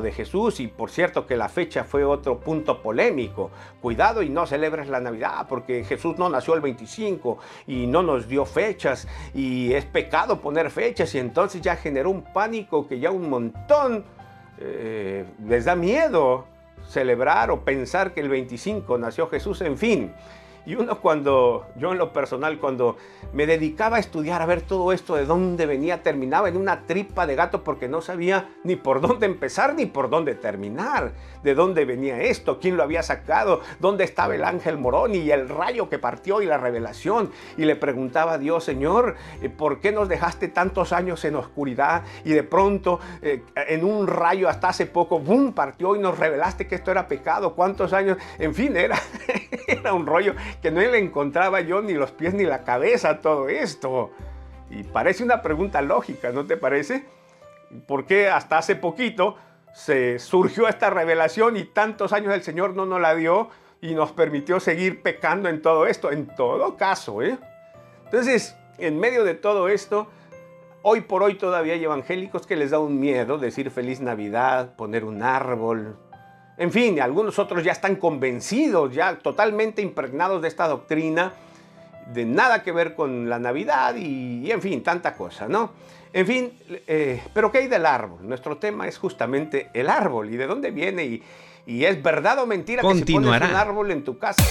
de Jesús y por cierto que la fecha fue otro punto polémico. Cuidado y no celebres la Navidad porque Jesús no nació el 25 y no nos dio fechas y es pecado poner fechas y entonces ya generó un pánico que ya un montón eh, les da miedo celebrar o pensar que el 25 nació Jesús, en fin. Y uno cuando, yo en lo personal, cuando me dedicaba a estudiar, a ver todo esto, de dónde venía, terminaba en una tripa de gato porque no sabía ni por dónde empezar ni por dónde terminar. De dónde venía esto, quién lo había sacado, dónde estaba el ángel Moroni y el rayo que partió y la revelación. Y le preguntaba a Dios, Señor, eh, ¿por qué nos dejaste tantos años en oscuridad? Y de pronto, eh, en un rayo hasta hace poco, ¡bum! partió y nos revelaste que esto era pecado. ¿Cuántos años? En fin, era, era un rollo que no le encontraba yo ni los pies ni la cabeza a todo esto. Y parece una pregunta lógica, ¿no te parece? ¿Por qué hasta hace poquito se surgió esta revelación y tantos años el Señor no nos la dio y nos permitió seguir pecando en todo esto? En todo caso, ¿eh? Entonces, en medio de todo esto, hoy por hoy todavía hay evangélicos que les da un miedo decir feliz Navidad, poner un árbol, en fin, algunos otros ya están convencidos, ya totalmente impregnados de esta doctrina, de nada que ver con la Navidad y, en fin, tanta cosa, ¿no? En fin, eh, pero ¿qué hay del árbol? Nuestro tema es justamente el árbol y de dónde viene y, y es verdad o mentira que si pones un árbol en tu casa.